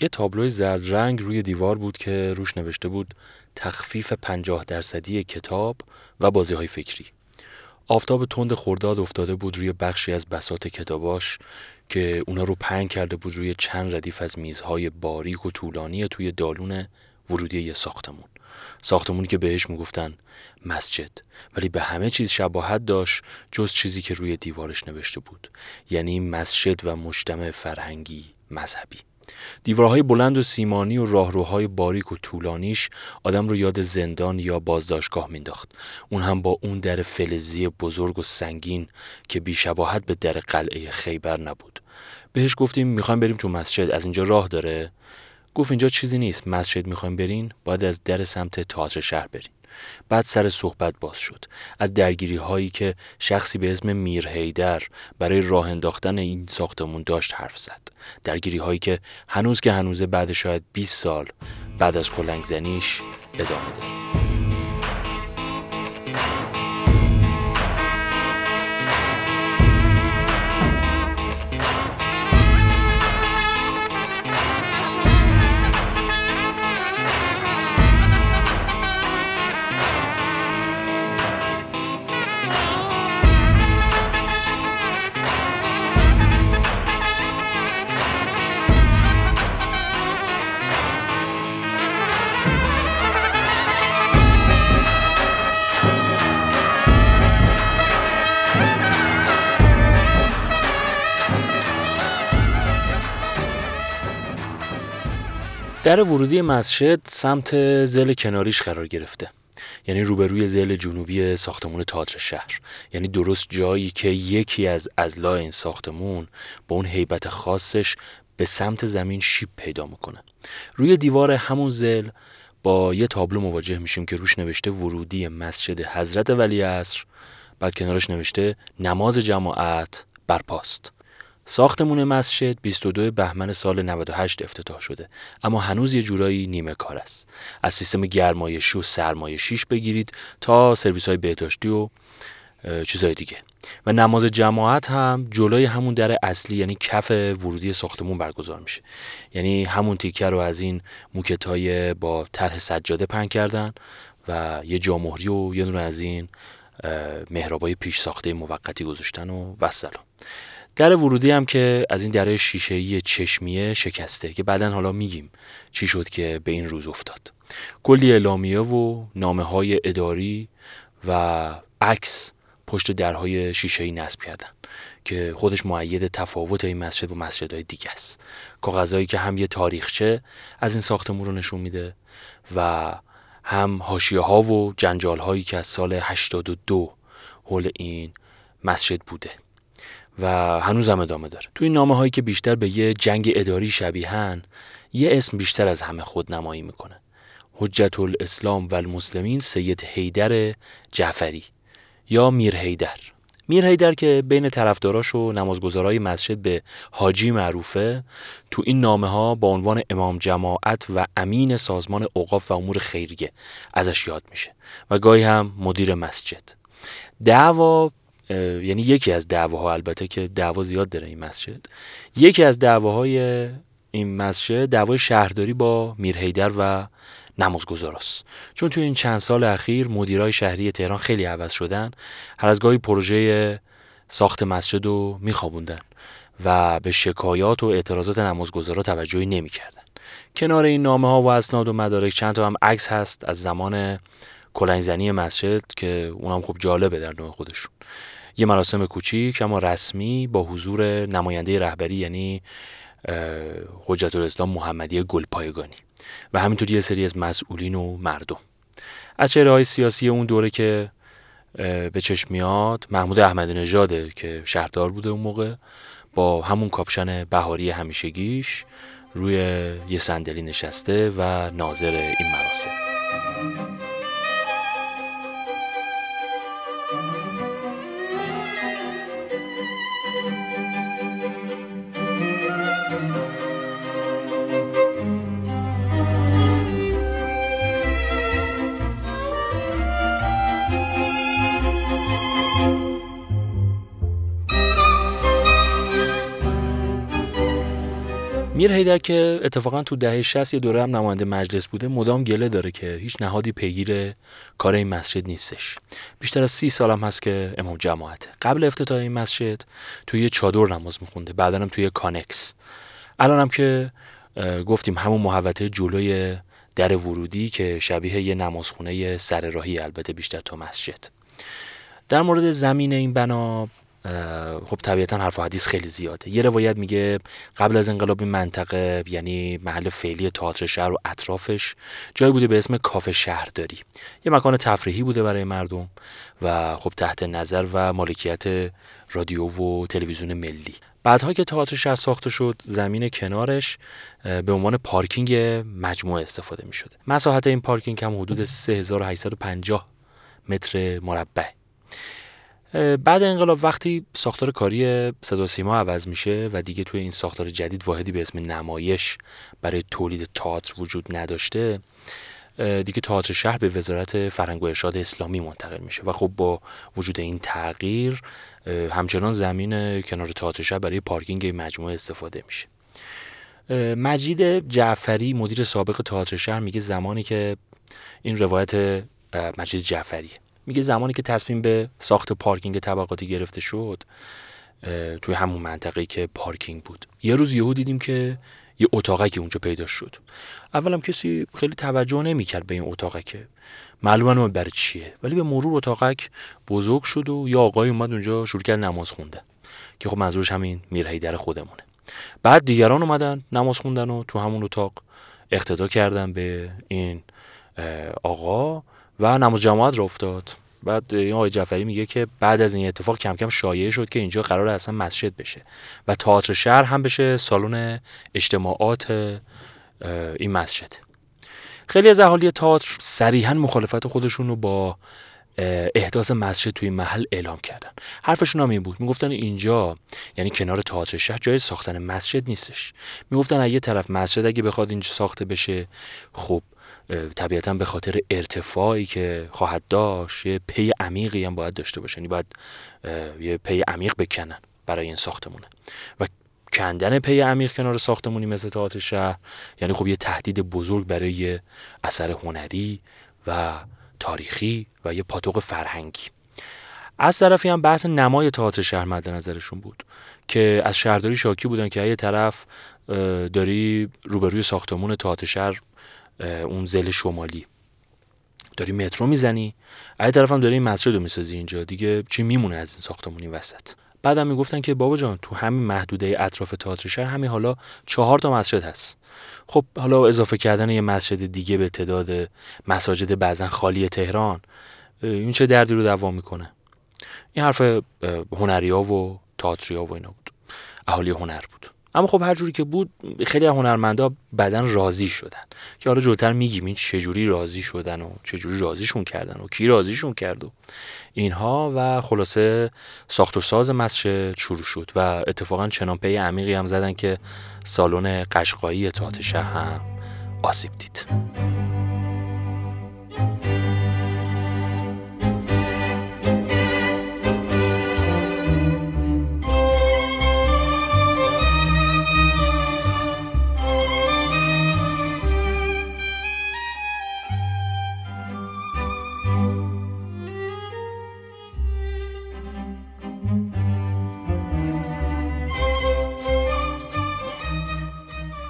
یه تابلوی زرد رنگ روی دیوار بود که روش نوشته بود تخفیف پنجاه درصدی کتاب و بازی های فکری. آفتاب تند خورداد افتاده بود روی بخشی از بسات کتاباش که اونا رو پنگ کرده بود روی چند ردیف از میزهای باریک و طولانی توی دالون ورودی یه ساختمون. ساختمونی که بهش می‌گفتن مسجد. ولی به همه چیز شباهت داشت جز چیزی که روی دیوارش نوشته بود. یعنی مسجد و مجتمع فرهنگی مذهبی. دیوارهای بلند و سیمانی و راهروهای باریک و طولانیش آدم رو یاد زندان یا بازداشتگاه مینداخت. اون هم با اون در فلزی بزرگ و سنگین که بیشباهت به در قلعه خیبر نبود. بهش گفتیم می‌خوایم بریم تو مسجد از اینجا راه داره؟ گفت اینجا چیزی نیست مسجد می‌خوایم برین باید از در سمت تئاتر شهر برین. بعد سر صحبت باز شد. از درگیری هایی که شخصی به اسم میر هیدر برای راه انداختن این ساختمون داشت حرف زد. درگیری هایی که هنوز که هنوزه بعد شاید 20 سال بعد از کلنگ زنیش ادامه داره در ورودی مسجد سمت زل کناریش قرار گرفته. یعنی روبروی زل جنوبی ساختمون تئاتر شهر. یعنی درست جایی که یکی از ازلا این ساختمون با اون هیبت خاصش به سمت زمین شیب پیدا می‌کنه. روی دیوار همون زل با یه تابلو مواجه میشیم که روش نوشته ورودی مسجد حضرت ولی عصر بعد کنارش نوشته نماز جماعت برپاست. ساختمون مسجد 22 بهمن سال 98 افتتاح شده. اما هنوز یه جورایی نیمه کار است. از سیستم گرمایشی و سرمایشیش بگیرید تا سرویس های بهداشتی و چیزهای دیگه. و نماز جماعت هم جلوی همون در اصلی یعنی کف ورودی ساختمون برگزار میشه. یعنی همون تیکه رو از این موکت های با طرح سجاده پن کردن و یه جامهری و یه نور از این مهرابای پیش ساخته موقتی گذاشتن و وسلام در ورودی هم که از این در شیشه‌ای چشمیه شکسته که بعدا حالا میگیم چی شد که به این روز افتاد. کلی اعلامیه و نامه های اداری و عکس پشت درهای شیشه‌ای نصب کردن که خودش معید تفاوت این مسجد با مسجدهای دیگه است. کاغذهایی که هم یه تاریخچه از این ساختمون رو نشون میده و هم حاشیه ها و جنجال هایی که از سال 82 حول این مسجد بوده. و هنوز هم ادامه داره. تو این نامه هایی که بیشتر به یه جنگ اداری شبیهن یه اسم بیشتر از همه خودنمایی می‌کنه. حجت الاسلام و المسلمین سید حیدر جعفری یا میر حیدر. میر حیدر که بین طرفداراش و نمازگزارای مسجد به حاجی معروفه تو این نامه ها با عنوان امام جماعت و امین سازمان اوقاف و امور خیریه ازش یاد میشه و گاهی هم مدیر مسجد. دعوا یعنی یکی از دعواها البته که دعوا زیاد داره این مسجد. یکی از دعواهای این مسجد دعوای شهرداری با میرهیدر و نمازگزاراست. چون توی این چند سال اخیر مدیرای شهری تهران خیلی عوض شدن هر از گاهی پروژه ساخت مسجد رو میخوابوندن و به شکایات و اعتراضات نمازگزارا توجهی نمی‌کردن. کنار این نامه ها و اسناد و مدارک چند تا هم عکس هست از زمان کلنگزنی مسجد که اونم خب جالبه در نوع خودشون. یه مراسم کوچیک اما رسمی با حضور نماینده رهبری یعنی حجت الاسلام محمدی گلپایگانی و همینطور یه سری از مسئولین و مردم. از چهره های سیاسی اون دوره که به چشم میاد محمود احمدی نژاده که شهردار بوده اون موقع با همون کاپشن بهاری همیشگیش روی یه صندلی نشسته و ناظر این مراسم. میر هیدر که اتفاقا تو دهه 60 یه دوره هم نماینده مجلس بوده مدام گله داره که هیچ نهادی پیگیر کار این مسجد نیستش. بیشتر از سی سالم هست که امام جماعته قبل افتتاح این مسجد توی چادر نماز میخونده بعدا هم توی کانکس. الان هم که گفتیم همون محوطه جلوی در ورودی که شبیه یه نمازخونه سر راهی البته بیشتر تا مسجد. در مورد زمین این بنا خب طبیعتا حرف و حدیث خیلی زیاده. یه روایت میگه قبل از انقلاب این منطقه یعنی محل فعلی تئاتر شهر و اطرافش جایی بوده به اسم کافه شهرداری. یه مکان تفریحی بوده برای مردم و خب تحت نظر و مالکیت رادیو و تلویزیون ملی. بعدها که تئاتر شهر ساخته شد زمین کنارش به عنوان پارکینگ مجموعه استفاده می شده مساحت این پارکینگ هم حدود 3850 متر مربع. بعد انقلاب وقتی ساختار کاری صدا سیما عوض میشه و دیگه توی این ساختار جدید واحدی به اسم نمایش برای تولید تئاتر وجود نداشته دیگه تئاتر شهر به وزارت فرهنگ و ارشاد اسلامی منتقل میشه و خب با وجود این تغییر همچنان زمین کنار تئاتر شهر برای پارکینگ مجموعه استفاده میشه. مجید جعفری مدیر سابق تئاتر شهر میگه زمانی که این روایت مجید جعفری میگه زمانی که تصمیم به ساخت پارکینگ طبقاتی گرفته شد توی همون منطقه که پارکینگ بود. یه روز یهو دیدیم که یه اتاقه که اونجا پیدا شد. اولم کسی خیلی توجه نمی‌کرد به این اتاقه که معلومه برای چیه. ولی به مرور اتاقک بزرگ شد و یا آقای اومد اونجا شروع کرد نماز خونده که خب منظورش همین در خودمونه. بعد دیگران اومدن نماز خوندن و تو همون اتاق اقتدا کردن به این آقا. و نماز جماعت را افتاد. بعد این آقای جعفری میگه که بعد از این اتفاق کم کم شایعه شد که اینجا قرار اصلا مسجد بشه و تئاتر شهر هم بشه سالن اجتماعات این مسجد. خیلی از اهالی تئاتر صریحا مخالفت خودشون رو با احداث مسجد توی محل اعلام کردن. حرفشون هم این بود. می‌گفتن اینجا یعنی کنار تئاتر شهر جای ساختن مسجد نیستش. می‌گفتن اگه طرف مسجد اگه بخواد اینجا ساخته بشه خب طبیعتا به خاطر ارتفاعی که خواهد داشت یه پی عمیقی هم باید داشته باشه. یعنی باید یه پی عمیق بکنن برای این ساختمونه. و کندن پی عمیق کنار ساختمونی مثل تئاتر شهر یعنی خب یه تهدید بزرگ برای اثر هنری و تاریخی و یه پاتوق فرهنگی. از طرفی هم بحث نمای تئاتر شهر مد نظرشون بود که از شهرداری شاکی بودن که یه طرف داری روبروی ساختمون تئاتر شهر اون زل شمالی. داری مترو می‌زنی؟ از طرف هم داری این مسجد رو می‌سازی اینجا. دیگه چی میمونه از این ساختمونی وسط؟ بعدم می‌گفتن که بابا جان تو همین محدوده اطراف تئاتر شهر همین حالا چهار تا مسجد هست. خب حالا اضافه کردن یه مسجد دیگه به تعداد مساجد بعضا خالی تهران این چه دردی رو دوام می‌کنه؟ این حرف هنریا و تئاتریا و اینا بود. اهالی هنر بود. اما خب هر جوری که بود خیلی هنرمندا بدن راضی شدن. که حالا جلوتر میگیم این چجوری راضی شدن و چجوری راضیشون کردن و کی راضیشون کرد و اینها و خلاصه ساخت و ساز مسجد شروع شد و اتفاقا چنان پی عمیقی هم زدن که سالن قشقایی تئاتر هم آسیب دید.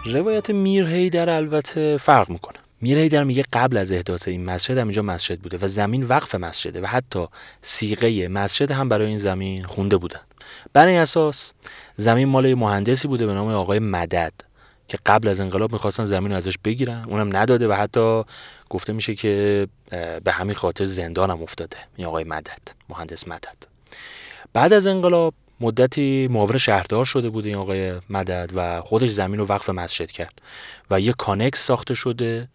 روایت میر هیدر البته فرق می‌کنه. میر هیدر میگه قبل از احداث این مسجد هم اینجا مسجد بوده و زمین وقف مسجده و حتی سیغه مسجد هم برای این زمین خونده بودن. بر این اساس زمین مال مهندسی بوده به نام آقای مدد که قبل از انقلاب می‌خواستن زمین رو ازش بگیرن. اونم نداده و حتی گفته میشه که به همین خاطر زندان هم افتاده. این آقای مدد مهندس مدد. بعد از انقلاب مدتی معاون شهردار شده بود این آقای مدد و خودش زمین رو وقف مسجد کرد و یه کانکس ساخته شده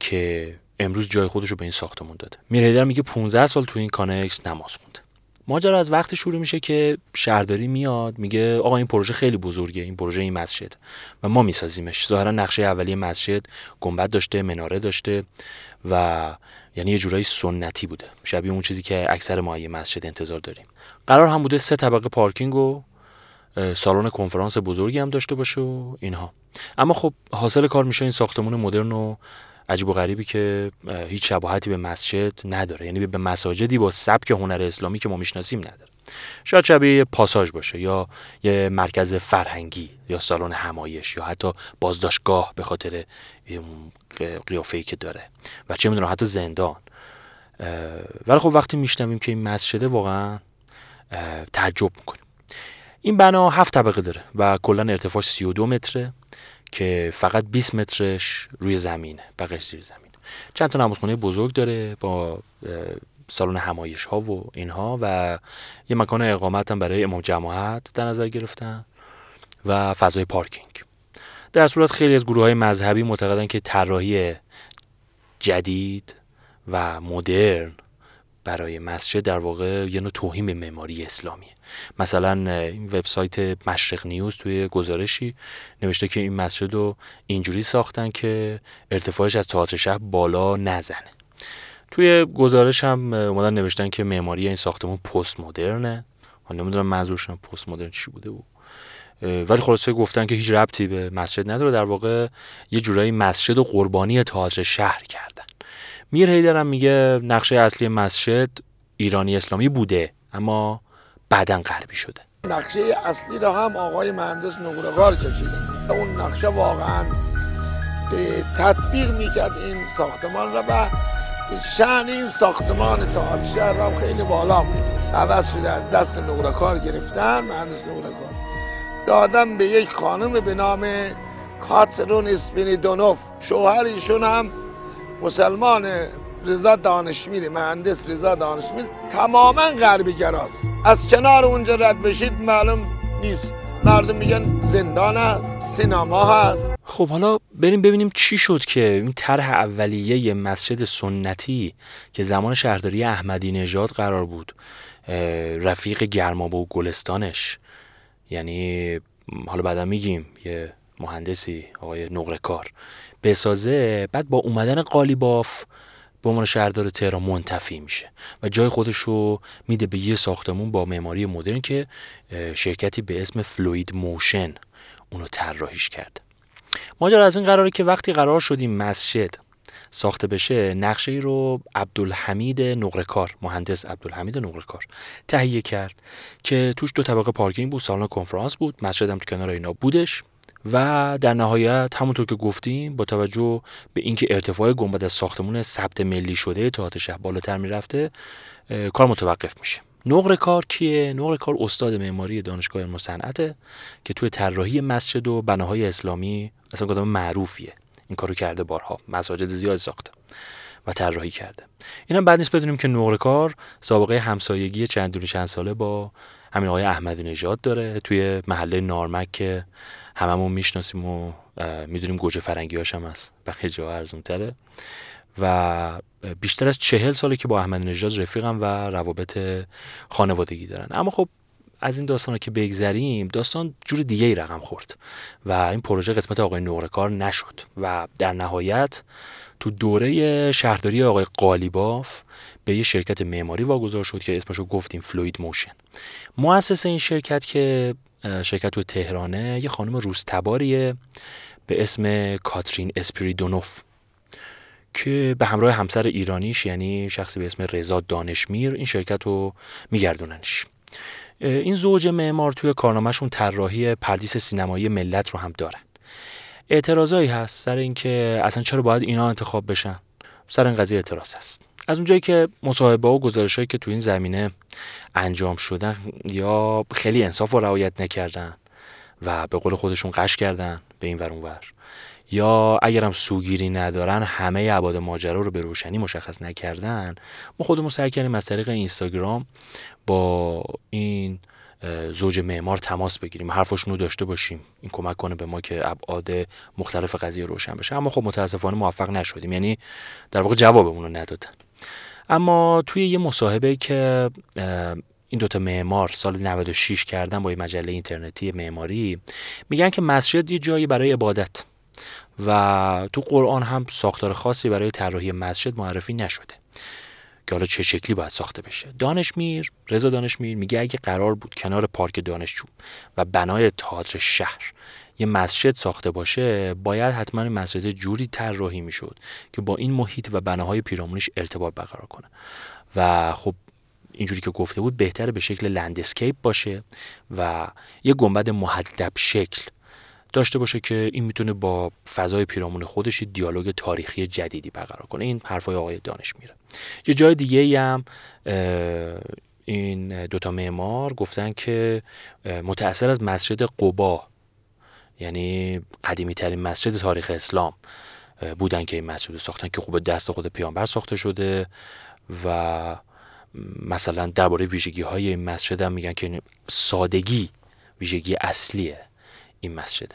که امروز جای خودش رو به این ساختمون داده. میرهیدر میگه 15 سال تو این کانکس نماز خونده ماجرا از وقتی شروع میشه که شهرداری میاد میگه آقا این پروژه خیلی بزرگه این پروژه این مسجد. و ما میسازیمش. ظاهرا نقشه اولیه مسجد گنبد داشته مناره داشته و یعنی یه جورایی سنتی بوده. شبیه اون چیزی که اکثر ما مسجد انتظار داریم. قرار هم بوده سه طبقه پارکینگ و سالن کنفرانس بزرگی هم داشته باشه و اینها. اما خب حاصل کار میشه این ساختمون مدرن و عجیب و غریبی که هیچ شباهتی به مسجد نداره. یعنی به مساجدی با سبک هنر اسلامی که ما می‌شناسیم نداره. شاید شبیه پاساژ باشه یا یه مرکز فرهنگی یا سالن همایش یا حتی بازداشتگاه به خاطر قیافه‌ای که داره. و چه می‌دونم حتی زندان. ولی خب وقتی میشنویم که این مسجده واقعا تعجب می‌کنیم. این بنا هفت طبقه داره و کلا ارتفاعش 32 متره که فقط 20 مترش روی زمینه بقیش زیر زمین چند تا نمازخونه بزرگ داره با سالن همایش ها و اینها و یه مکان اقامت هم برای امام جماعت در نظر گرفتن و فضای پارکینگ. در صورت خیلی از گروه های مذهبی معتقدن که طراحی جدید و مدرن برای مسجد در واقع یه نوع توهین معماری اسلامیه. مثلا این وبسایت مشرق نیوز توی گزارشی نوشته که این مسجد رو اینجوری ساختن که ارتفاعش از تئاتر شهر بالا نزنه. توی گزارش هم اومدن نوشتن که معماری این ساختمون پست مدرنه حالا نمی‌دونم منظورشون پست مدرن چی بوده بود ولی خلاصه گفتن که هیچ ربطی به مسجد نداره. در واقع یه جورایی مسجد و قربانی تئاتر شهر کردن. میر هیدر میگه نقشه اصلی مسجد ایرانی اسلامی بوده اما بعدا غربی شده. نقشه اصلی را هم آقای مهندس نقره‌وار کشیده. اون نقشه واقعا تطبیق می‌کرد این ساختمان را و شن این ساختمان تا شهر را خیلی بالا بود. عوض شده از دست نقره کار گرفتن مهندس نقره کار دادم به یک خانم به نام کاترون اسپینیدونوف. شوهر ایشون هم مسلمان رضا دانشمیر مهندس رضا دانشمیر تماما غربی گراست از کنار اونجا رد بشید معلوم نیست. مردم میگن زندان هست سینما هست. خب حالا بریم ببینیم چی شد که این طرح اولیه مسجد سنتی که زمان شهرداری احمدی نژاد قرار بود رفیق گرمابه و گلستانش. یعنی حالا بعدا میگیم یه مهندسی آقای نقرکار بسازه بعد با اومدن قالیباف به عنوان شهردار تهران منتفی میشه و جای خودش رو میده به یه ساختمون با معماری مدرن که شرکتی به اسم فلوید موشن اونو طراحیش کرده. ماجرا از این قراره که وقتی قرار شدیم مسجد ساخته بشه نقشه ای رو عبدالحمید نقرکار مهندس عبدالحمید نقرکار تهیه کرد که توش دو طبقه پارکینگ بود سالن کنفرانس بود مسجد هم تو کنار اینا بودش. و در نهایت همونطور که گفتیم با توجه به اینکه ارتفاع گنبد از ساختمون ثبت ملی شده تئاتر شهر بالاتر می‌رفته کار متوقف میشه. نقر کار کیه؟ نقر کار استاد معماری دانشگاه علم که توی طراحی مسجد و بناهای اسلامی اصلا آدم معروفیه. این کارو کرده بارها. مساجد زیاد ساخته و طراحی کرده. اینم بعد نیست بدونیم که نقر کار سابقه همسایگی چند چند ساله با همین آقای احمدی نژاد داره توی محله نارمک که هممون می‌شناسیم و می‌دونیم گوجه فرنگی هاش هم هست بقیه جا ارزون تره و بیشتر از چهل ساله که با احمد نژاد رفیقم و روابط خانوادگی دارن. اما خب از این داستان که بگذریم داستان جور دیگه ای رقم خورد و این پروژه قسمت آقای نورکار نشد و در نهایت تو دوره شهرداری آقای قالیباف به یه شرکت معماری واگذار شد که اسمشو گفتیم Fluid Motion. مؤسس این شرکت که شرکت تو تهرانه یه خانم روس‌تباریه به اسم کاترین اسپریدونوف که به همراه همسر ایرانیش یعنی شخصی به اسم رضا دانشمیر این شرکت رو میگردوننش. این زوج معمار توی کارنامهشون طراحی پردیس سینمایی ملت رو هم دارن. اعتراضایی هست سر اینکه اصلا چرا باید اینا انتخاب بشن؟ سر این قضیه اعتراض هست. از اونجایی که مصاحبه و گزارشهایی که تو این زمینه انجام شدن یا خیلی انصاف و رعایت نکردن و به قول خودشون قش کردن به این ور ور. یا اگرم سوگیری ندارن همه عباد ماجرا رو به روشنی مشخص نکردن ما خودمون سعی کردیم از طریق اینستاگرام با این زوج معمار تماس بگیریم حرفشون رو داشته باشیم. این کمک کنه به ما که ابعاد مختلف قضیه روشن بشه. اما خب متاسفانه موفق نشدیم. یعنی در واقع جوابمون رو ندادن. اما توی یه مصاحبه که این دوتا معمار سال 96 کردن با یه مجله اینترنتی معماری میگن که مسجد یه جایی برای عبادت و تو قرآن هم ساختار خاصی برای طراحی مسجد معرفی نشده که حالا چه شکلی باید ساخته بشه. دانشمیر رضا دانشمیر میگه اگه قرار بود کنار پارک دانشجو و بنای تئاتر شهر یه مسجد ساخته باشه باید حتما مسجد جوری طراحی می‌شد که با این محیط و بناهای پیرامونش ارتباط برقرار کنه. و خب اینجوری که گفته بود بهتره به شکل لندسکیپ باشه و یه گنبد محدب شکل داشته باشه که این می‌تونه با فضای پیرامون خودش دیالوگ تاریخی جدیدی برقرار کنه. این حرفای آقای دانش میره. یه جای دیگه هم این دوتا معمار گفتن که متأثر از مسجد قبا یعنی قدیمی ترین مسجد تاریخ اسلام بودن که این مسجد ساختن که خوب دست خود پیامبر ساخته شده و مثلا درباره ویژگی های این مسجد هم میگن که سادگی ویژگی اصلیه این مسجد.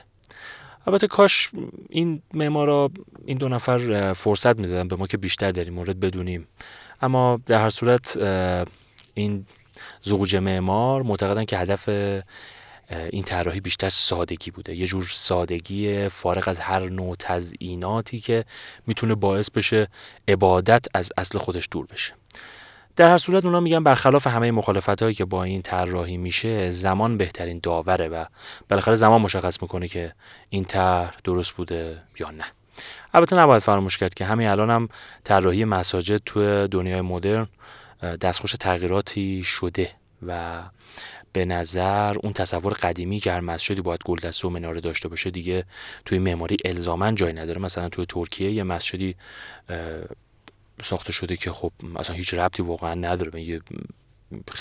البته کاش این معمارا این دو نفر فرصت می‌دادن به ما که بیشتر در این مورد بدونیم. اما در هر صورت این زوج معمار معتقدن که هدف این طراحی بیشتر سادگی بوده. یه جور سادگی فارغ از هر نوع تزئیناتی که می‌تونه باعث بشه عبادت از اصل خودش دور بشه. در هر صورت اونا میگن برخلاف همه مخالفت هایی که با این طراحی میشه زمان بهترین داوره و بالاخره زمان مشخص می‌کنه که این طرح درست بوده یا نه. البته نباید فراموش کرد که همین الان هم طراحی مساجد تو دنیای مدرن دستخوش تغییراتی شده. و به نظر اون تصور قدیمی که هر مسجدی باید گلدسته و مناره داشته باشه دیگه توی معماری الزاما جای نداره. مثلا توی ترکیه یه مسجدی ساخته شده که خب اصلا هیچ ربطی واقعا نداره. یه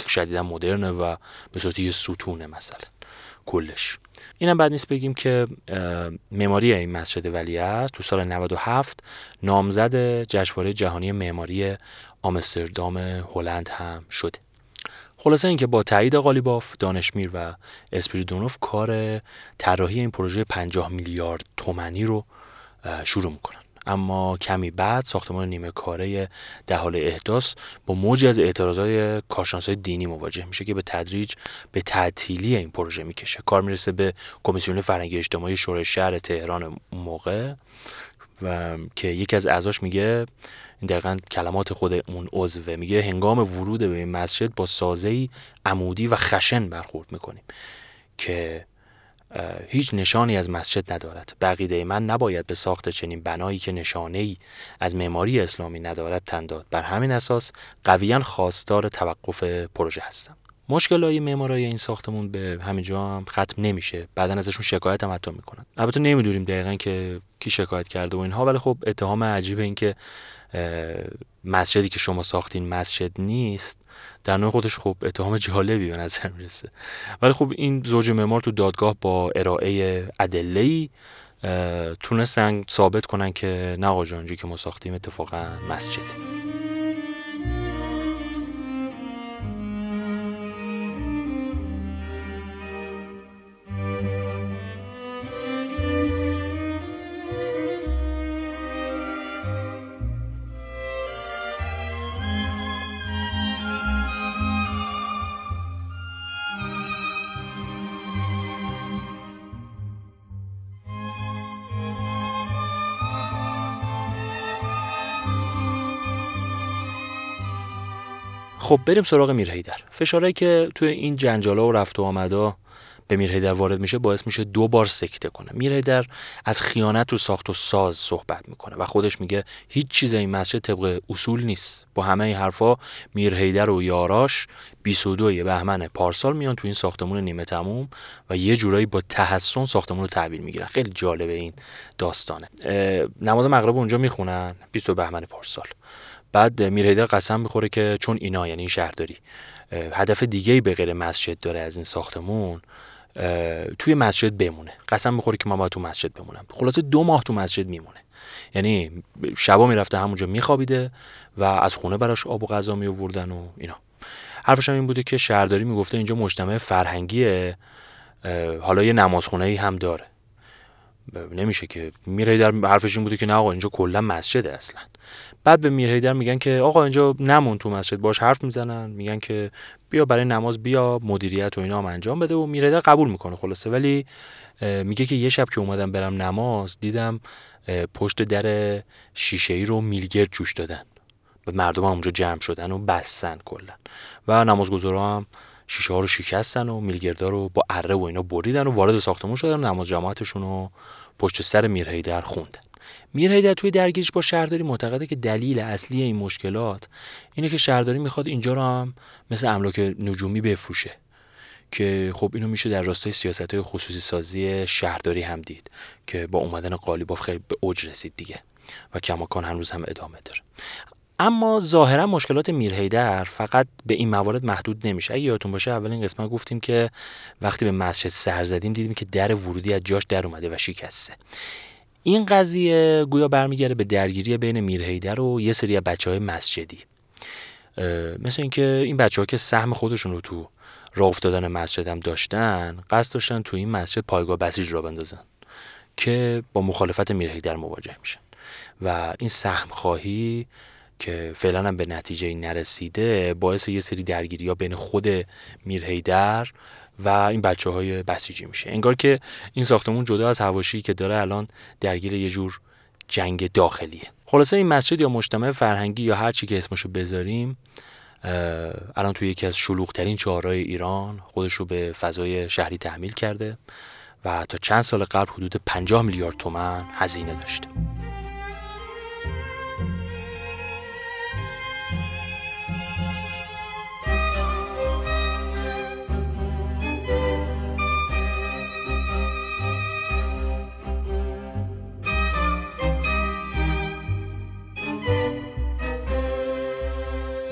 شدیدا مدرنه و به صورت یه ستونه مثلا کلش. اینم بعد نیست بگیم که معماری این مسجد ولی است. تو سال 97 نامزد جشنواره جهانی معماری آمستردام هلند هم شده. خلاصه اینکه با تایید قالیباف دانشمیر و اسپریدونوف کار طراحی این پروژه 50 میلیارد تومنی رو شروع می‌کنن. اما کمی بعد ساختمان نیمه کاره در حال احداث با موجی از اعتراضای کارشناسای دینی مواجه میشه که به تدریج به تعطیلی این پروژه می‌کشه. کار می‌رسه به کمیسیون فرهنگی اجتماعی شورای شهر تهران موقع. و که یکی از اعضاش میگه این دقیقا کلمات خود اون عضوه میگه هنگام ورود به این مسجد با سازه عمودی و خشن برخورد می‌کنیم که هیچ نشانی از مسجد ندارد. بقیده من نباید به ساخت چنین بنایی که نشانه ای از معماری اسلامی ندارد تنداد بر همین اساس قویا خواستار توقف پروژه هستم. مشکل های معمارای این ساختمون به همینجا هم ختم نمیشه. بعدا ازشون شکایت هم حتی می‌کنن. البته نمی‌دونیم دقیقا که کی شکایت کرده و اینها ولی خب اتهام عجیب این که مسجدی که شما ساختین مسجد نیست. در نوع خودش خب اتهام جالبی به نظر می‌رسه. ولی خب این زوج معمار تو دادگاه با ارائه ادله تونستن ثابت کنن که نه آقا که ما ساختیم اتفاقا مسجد. خب بریم سراغ میرهیدر فشارهایی که توی این جنجالا و رفت و آمدا به میرهیدر وارد میشه باعث میشه دو بار سکته کنه. میرهیدر از خیانت تو ساخت و ساز صحبت می‌کنه و خودش میگه هیچ چیز این مسجد طبق اصول نیست. با همه این حرفا میرهیدر و یاراش 22 بهمن پارسال میان تو این ساختمون نیمه تموم و یه جورایی با تحسن ساختمون رو تحویل می‌گیرن. خیلی جالبه این داستانه. نماز مغرب اونجا می‌خونن 22 بهمن پارسال. بعد میرهیدر قسم می‌خوره که چون اینا یعنی شهرداری هدف دیگه به غیر مسجد داره از این ساختمون توی مسجد بمونه. قسم می‌خوره که من باید تو مسجد بمونم. خلاصه دو ماه تو مسجد میمونه. یعنی شبا می‌رفته همونجا میخوابیده و از خونه براش آب و غذا میووردن و اینا. حرفش هم این بوده که شهرداری می‌گفته اینجا مجتمع فرهنگیه حالا یه نمازخونه ای هم داره. نمیشه که. میره در حرفش این بوده که نه آقا اینجا کلا مسجده اصلا. بعد به میرهیدر میگن که آقا اینجا نمون تو مسجد باش حرف می‌زنن میگن که بیا برای نماز بیا مدیریت و اینا هم انجام بده و میرهیدر قبول می‌کنه خلاصه. ولی میگه که یه شب که اومدم برم نماز دیدم پشت در شیشه ای رو میلگرد جوش دادن. و مردم هم اونجا جمع شدن و بستن کلا. و نمازگزارا هم شیشه ها رو شکستن و میلگردا رو با اره و اینا بریدن و وارد ساختمون شدن نماز جماعتشون رو پشت سر میرهیدر خوندن. میرهیدر توی درگیریش با شهرداری معتقده که دلیل اصلی این مشکلات اینه که شهرداری می‌خواد اینجا رو هم مثل املاک نجومی بفروشه. که خب اینو میشه در راستای سیاست های خصوصی سازی شهرداری هم دید که با اومدن قالیباف خیلی به اوج رسید دیگه و کماکان هنوز هم ادامه داره. اما ظاهرا مشکلات میرهیدر فقط به این موارد محدود نمیشه. اگه یادتون باشه اولین قسمت گفتیم که وقتی به مسجد سر زدیم دیدیم که در ورودی از جاش در اومده و شکسته. این قضیه گویا برمیگرده به درگیری بین میرهیدر و یه سری بچه های مسجدی. مثل اینکه این بچه ها که سهم خودشون رو تو راه افتادن مسجد هم داشتن قصد داشتن تو این مسجد پایگاه بسیج را بندازن که با مخالفت میرهیدر مواجه میشن. و این سهم خواهی که فعلا هم به نتیجه نرسیده باعث یه سری درگیری ها بین خود میرهیدر و این بچه های بسیجی میشه. انگار که این ساختمون جدا از هواشی که داره الان درگیر یه جور جنگ داخلیه. خلاصه این مسجد یا مجتمع فرهنگی یا هر چی که اسمشو بذاریم الان توی یکی از شلوغترین چهارهای ایران خودش رو به فضای شهری تحمیل کرده و تا چند سال قبل حدود 50 میلیارد تومن هزینه داشته.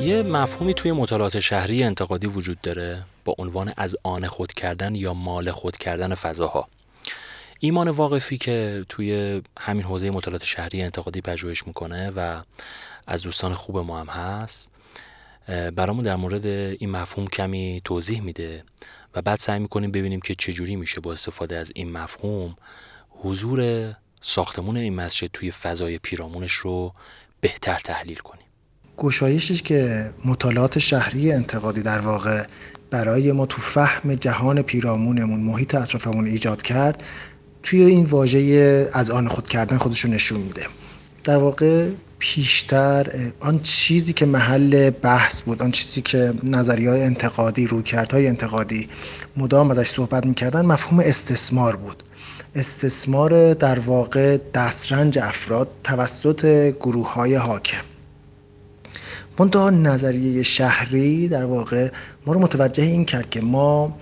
یه مفهومی توی مطالعات شهری انتقادی وجود داره با عنوان از آن خود کردن یا مال خود کردن فضاها. ایمان واقفی که توی همین حوزه مطالعات شهری انتقادی پژوهش می‌کنه و از دوستان خوب ما هم هست برامون در مورد این مفهوم کمی توضیح میده و بعد سعی می‌کنیم ببینیم که چجوری میشه با استفاده از این مفهوم حضور ساختمون این مسجد توی فضای پیرامونش رو بهتر تحلیل کنیم. گشایشی که مطالعات شهری انتقادی در واقع برای ما تو فهم جهان پیرامونمون محیط اطرافمون ایجاد کرد توی این واژه از آن خود کردن خودشون نشون میده. در واقع پیشتر آن چیزی که محل بحث بود آن چیزی که نظریه های انتقادی رویکردهای انتقادی مدام ازش صحبت می‌کردن مفهوم استثمار بود. استثمار در واقع دسترنج افراد توسط گروه های حاکم. منتها نظریه شهری در واقع ما رو متوجه این کرد که ما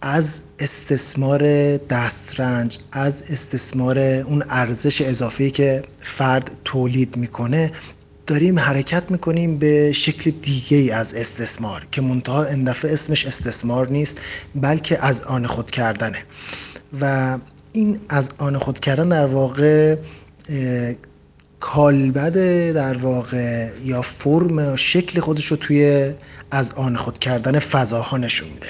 از استثمار دسترنج از استثمار اون ارزش اضافی که فرد تولید می‌کنه داریم حرکت می‌کنیم به شکل دیگه ای از استثمار که منتها اندفعه اسمش استثمار نیست بلکه از آن خود کردنه. و این از آن خود کردن در واقع کالبد در واقع یا فرم و شکل خودش رو توی از آن خود کردن فضاها نشون میده.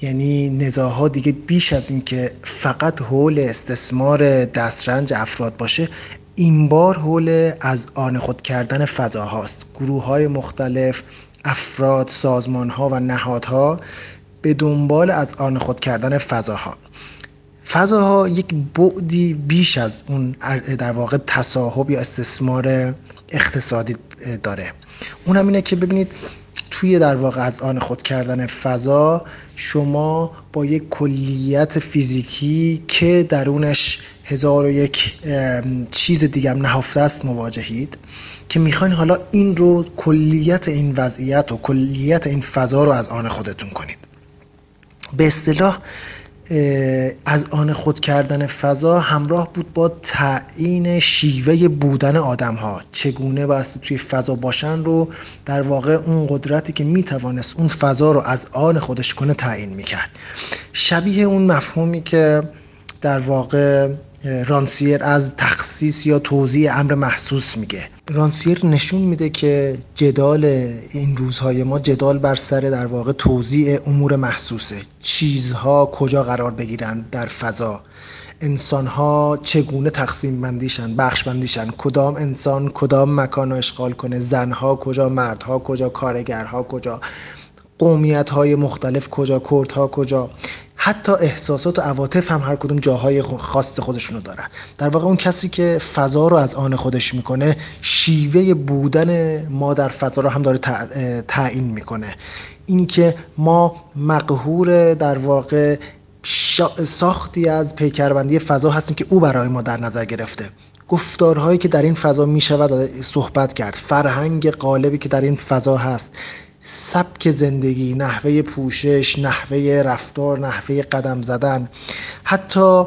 یعنی نزاها دیگه بیش از اینکه فقط حول استثمار دسترنج افراد باشه این بار حول از آن خود کردن فضاهاست. گروه های مختلف افراد سازمان ها و نهادها به دنبال از آن خود کردن فضاها. فضاها یک بعدی بیش از اون در واقع تصاحب یا استثمار اقتصادی داره. اون هم اینه که ببینید توی در واقع از آن خود کردن فضا شما با یک کلیت فیزیکی که درونش هزار و یک چیز دیگه هم نهفته است مواجهید که می‌خواین حالا این رو کلیت این وضعیت و کلیت این فضا رو از آن خودتون کنید. به اصطلاح از آن خود کردن فضا همراه بود با تعیین شیوه بودن آدم ها چگونه بایستی توی فضا باشن رو در واقع اون قدرتی که می‌توانست اون فضا رو از آن خودش کنه تعیین می‌کرد. شبیه اون مفهومی که در واقع رانسیر از تخصیص یا توضیح امر محسوس میگه. رانسیر نشون میده که جدال این روزهای ما جدال بر سر در واقع توضیح امور محسوسه. چیزها کجا قرار بگیرن در فضا؟ انسان ها چگونه تقسیم بندیشن بخش بندیشن؟ کدام انسان کدام مکان رو اشغال کنه؟ زنها کجا؟ مردها کجا؟ کارگرها کجا؟ قومیت های مختلف کجا؟ کردها کجا؟ حتی احساسات و عواطف هم هر کدوم جاهای خاص خودشونو دارن. در واقع اون کسی که فضا رو از آن خودش می‌کنه شیوه بودن ما در فضا رو هم داره تعیین می‌کنه. اینی که ما مقهور در واقع ساختی از پیکربندی فضا هستیم که او برای ما در نظر گرفته. گفتارهایی که در این فضا می شود صحبت کرد. فرهنگ قالبی که در این فضا هست. سبک زندگی نحوه پوشش نحوه رفتار نحوه قدم زدن. حتی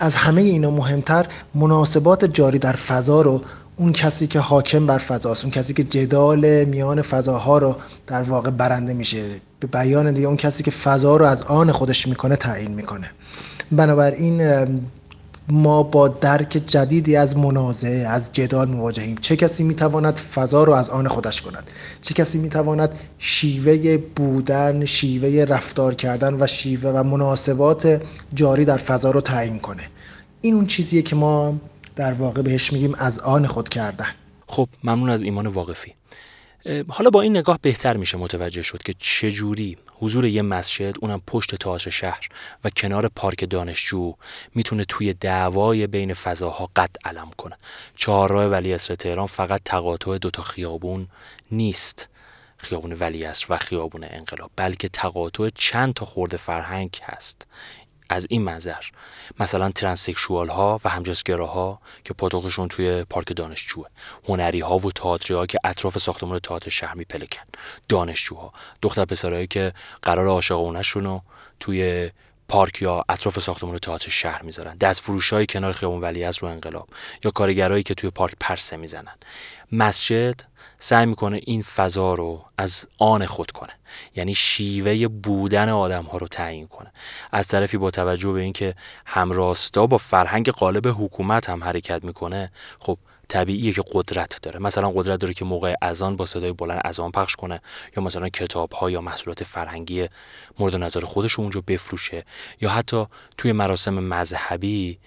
از همه اینا مهمتر مناسبات جاری در فضا رو اون کسی که حاکم بر فضاست اون کسی که جدال میان فضاها رو در واقع برنده میشه. به بیان دیگه اون کسی که فضا رو از آن خودش می‌کنه تعیین می‌کنه. بنابراین ما با درک جدیدی از منازعه از جدال مواجهیم. چه کسی می‌تواند فضا رو از آن خودش کند؟ چه کسی می‌تواند شیوه بودن شیوه رفتار کردن و شیوه و مناسبات جاری در فضا رو تعیین کنه؟ این اون چیزیه که ما در واقع بهش میگیم از آن خود کردن. خب ممنون از ایمان واقفی. حالا با این نگاه بهتر میشه متوجه شد که چجوری حضور یه مسجد اونم پشت تئاتر شهر و کنار پارک دانشجو می‌تونه توی دعوای بین فضاها قد علم کنه. چهارراه ولی اصر تهران فقط تقاطع دوتا خیابون نیست. خیابون ولی و خیابون انقلاب بلکه تقاطع چند تا خورده فرهنگ هست. از این منظر. مثلا ترانسکشوال ها و ها که پاتوقشون توی پارک دانشجوه. هنری ها و تئاتری ها که اطراف ساختمان تئاتر شهر میپلکن. دانشجوها. دختر پسرایی که قرار عاشقونهشون رو توی پارک یا اطراف ساختمان تئاتر شهر می‌ذارن. دست فروش های کنار خیابون ولی از رو انقلاب یا کارگرایی که توی پارک پرسه می‌زنن. مسجد سعی می‌کنه این فضا رو از آن خود کنه. یعنی شیوه بودن آدم ها رو تعیین کنه. از طرفی با توجه به اینکه همراستا با فرهنگ قالب حکومت هم حرکت می‌کنه خب طبیعیه که قدرت داره. مثلا قدرت داره که موقع اذان با صدای بلند اذان پخش کنه یا مثلا کتاب ها یا محصولات فرهنگی مورد نظر خودش اونجا بفروشه یا حتی توی مراسم مذهبی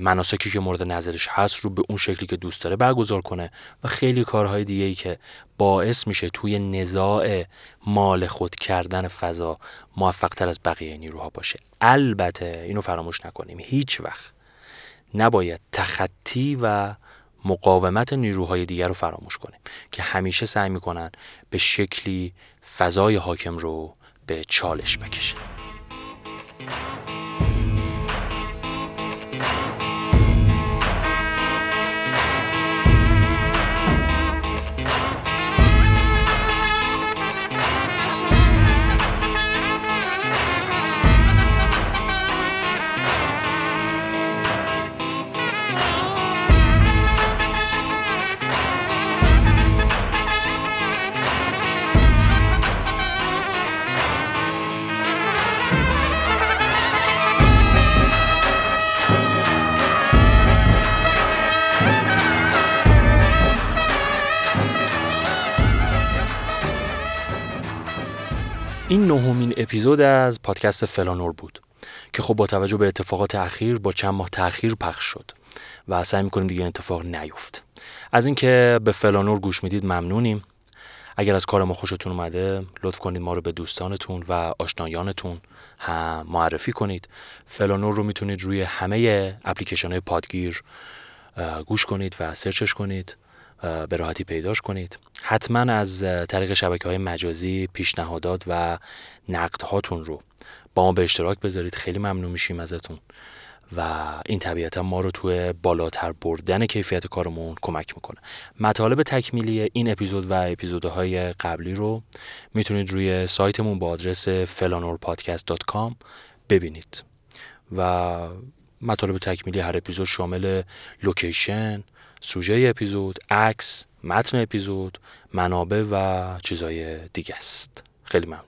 مناسکی که مورد نظرش هست رو به اون شکلی که دوست داره برگزار کنه و خیلی کارهای دیگه ای که باعث میشه توی نزاع مال خود کردن فضا موفق تر از بقیه نیروها باشه. البته اینو فراموش نکنیم. هیچ وقت نباید تخطی و مقاومت نیروهای دیگر رو فراموش کنیم که همیشه سعی می‌کنن به شکلی فضای حاکم رو به چالش بکشن. این نهمین اپیزود از پادکست فلانور بود که خب با توجه به اتفاقات اخیر با چند ماه تاخیر پخش شد و سعی می‌کنیم دیگه اتفاق نیفت. از اینکه به فلانور گوش می‌دید ممنونیم. اگر از کار ما خوشتون اومده لطف کنید ما رو به دوستانتون و آشنایانتون هم معرفی کنید. فلانور رو می‌تونید روی همه اپلیکیشن های پادگیر گوش کنید و سرچش کنید. به راحتی پیداش کنید. حتما از طریق شبکه های مجازی پیشنهادات و نقد هاتون رو با ما به اشتراک بذارید. خیلی ممنون میشیم ازتون. و این طبیعتا ما رو توی بالاتر بردن کیفیت کارمون کمک می‌کنه. مطالب تکمیلی این اپیزود و اپیزودهای قبلی رو می‌تونید روی سایتمون با آدرس felanorpodcast.com ببینید. و مطالب تکمیلی هر اپیزود شامل لوکیشن سوژه اپیزود عکس متن اپیزود منابع و چیزای دیگه است. خیلی ممنون.